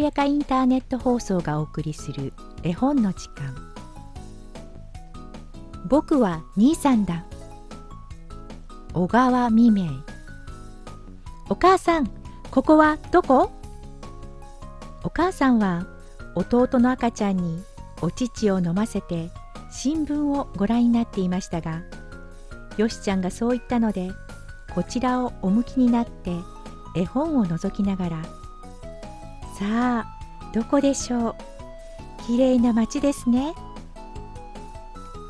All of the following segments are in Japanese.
やかインターネット放送がお送りする絵本の時間僕は兄さんだ小川未明お母さんここはどこお母さんは弟の赤ちゃんにお乳を飲ませて新聞をご覧になっていましたがよしちゃんがそう言ったのでこちらをお向きになって絵本を覗きながら「さあどこでしょう？きれいな街ですね」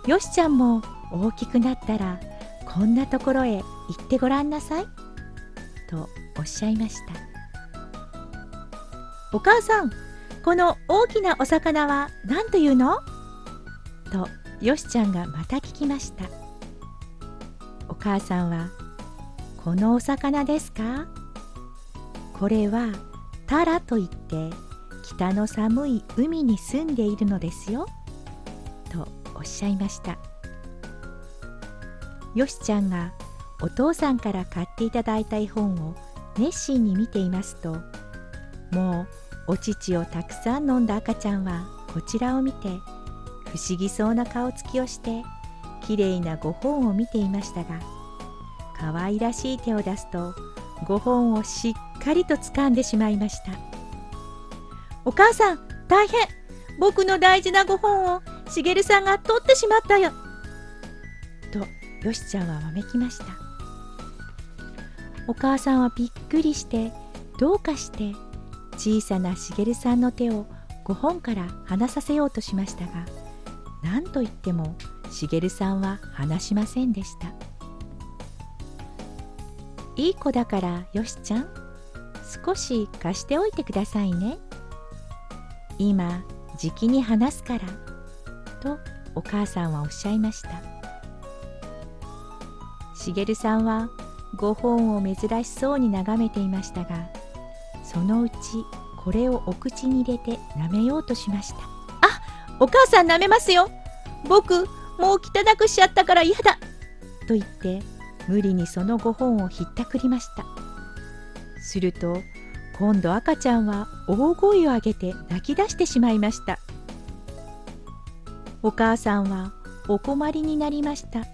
よしちゃんも大きくなったらこんなところへ行ってごらんなさい。とおっしゃいました。お母さんこの大きなお魚は何というの？とよしちゃんがまた聞きました。お母さんは「このお魚ですか?」これはタラといって北の寒い海に住んでいるのですよ。とおっしゃいました。よしちゃんがお父さんから買っていただいた絵本を熱心に見ていますともうお乳をたくさん飲んだ赤ちゃんはこちらを見て不思議そうな顔つきをしてきれいな5本を見ていましたが可愛らしい手を出すと5本をしっかりと掴んでしまいました。お母さん大変。僕の大事な5本をしげるさんが取ってしまったよ。とよしちゃんはわめきました。お母さんはびっくりしてどうかして小さなしげるさんの手を5本から離させようとしましたが何と言ってもしげるさんは離しませんでした。いい子だからよしちゃん。少し貸しておいてくださいね。今じきに話すからとお母さんはおっしゃいました。しげるさんは5本を珍しそうに眺めていましたがそのうちこれをお口に入れて舐めようとしました。あお母さん舐めますよ。僕もう汚くしちゃったから嫌だ。と言って無理にその5本をひったくりましたすると今度赤ちゃんは大声を上げて泣き出してしまいました。お母さんはお困りになりました。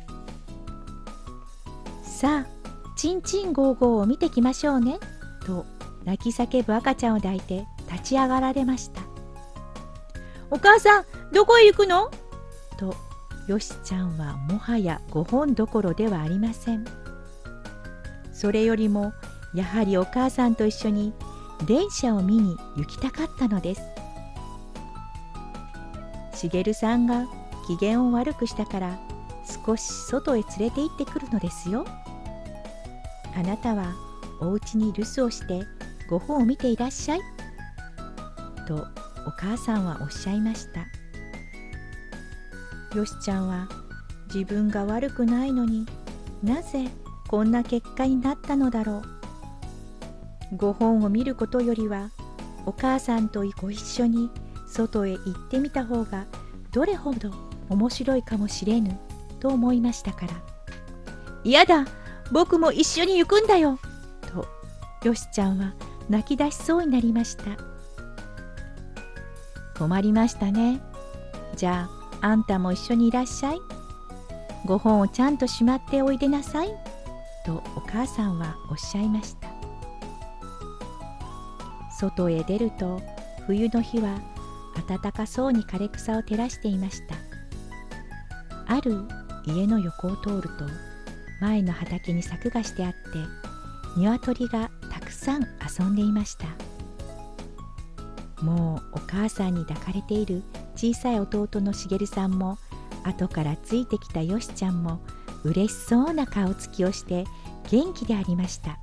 さあちんちんゴーゴーを見てきましょうね。と泣き叫ぶ赤ちゃんを抱いて立ち上がられました。お母さんどこへ行くの？とよしちゃんはもはや5本どころではありません。それよりもやはりお母さんと一緒に電車を見に行きたかったのです。しげるさんが機嫌を悪くしたから少し外へ連れて行ってくるのですよ。あなたはお家に留守をしてご本を見ていらっしゃい。とお母さんはおっしゃいました。よしちゃんは自分が悪くないのになぜこんな結果になったのだろう。ご本を見ることよりはお母さんとご一緒に外へ行ってみた方がどれほど面白いかもしれぬと思いましたから。嫌だ僕も一緒に行くんだよ。とよしちゃんは泣き出しそうになりました。困りましたね。じゃああんたも一緒にいらっしゃい。ご本をちゃんとしまっておいでなさい。とお母さんはおっしゃいました外へ出ると冬の日は暖かそうに枯れ草を照らしていました。ある家の横を通ると前の畑に柵がしてあって鶏がたくさん遊んでいました。もうお母さんに抱かれている小さい弟のしげるさんも後からついてきたよしちゃんも嬉しそうな顔つきをして元気でありました。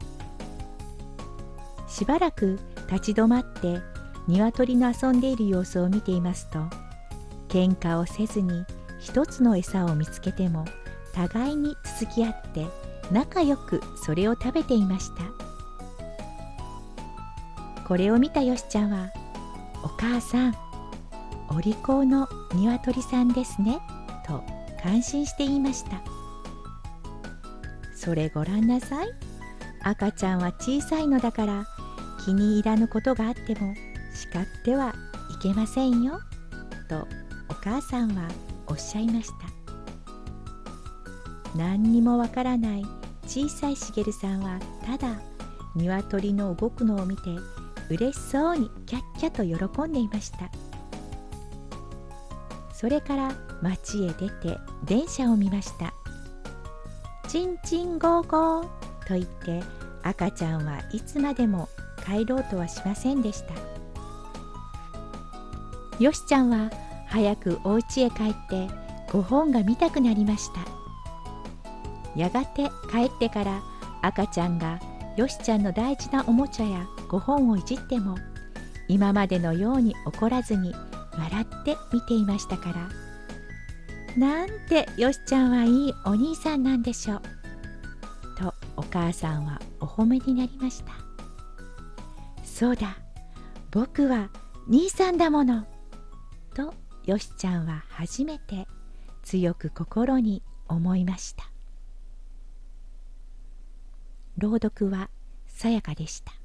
しばらく立ち止まって鶏の遊んでいる様子を見ていますと喧嘩をせずに一つの餌を見つけても互いに続き合って仲良くそれを食べていました。これを見たよしちゃんは「お母さんお利口の鶏さんですね」と感心して言いました。それごらんなさい。赤ちゃんは小さいのだから気に入らぬことがあっても叱ってはいけませんよ。とお母さんはおっしゃいました。何にもわからない小さいしげるさんはただ鶏の動くのを見て嬉しそうにキャッキャと喜んでいました。それから町へ出て電車を見ましたチンチンゴーゴーと言って赤ちゃんはいつまでも帰ろうとはしませんでした。よしちゃんは早くお家へ帰ってご本が見たくなりました。やがて帰ってから赤ちゃんがよしちゃんの大事なおもちゃやご本をいじっても今までのように怒らずに笑って見ていましたから。なんてよしちゃんはいいお兄さんなんでしょう。とお母さんはお褒めになりました。そうだ。僕は兄さんだもの。とよしちゃんは初めて強く心に思いました。朗読はさやかでした。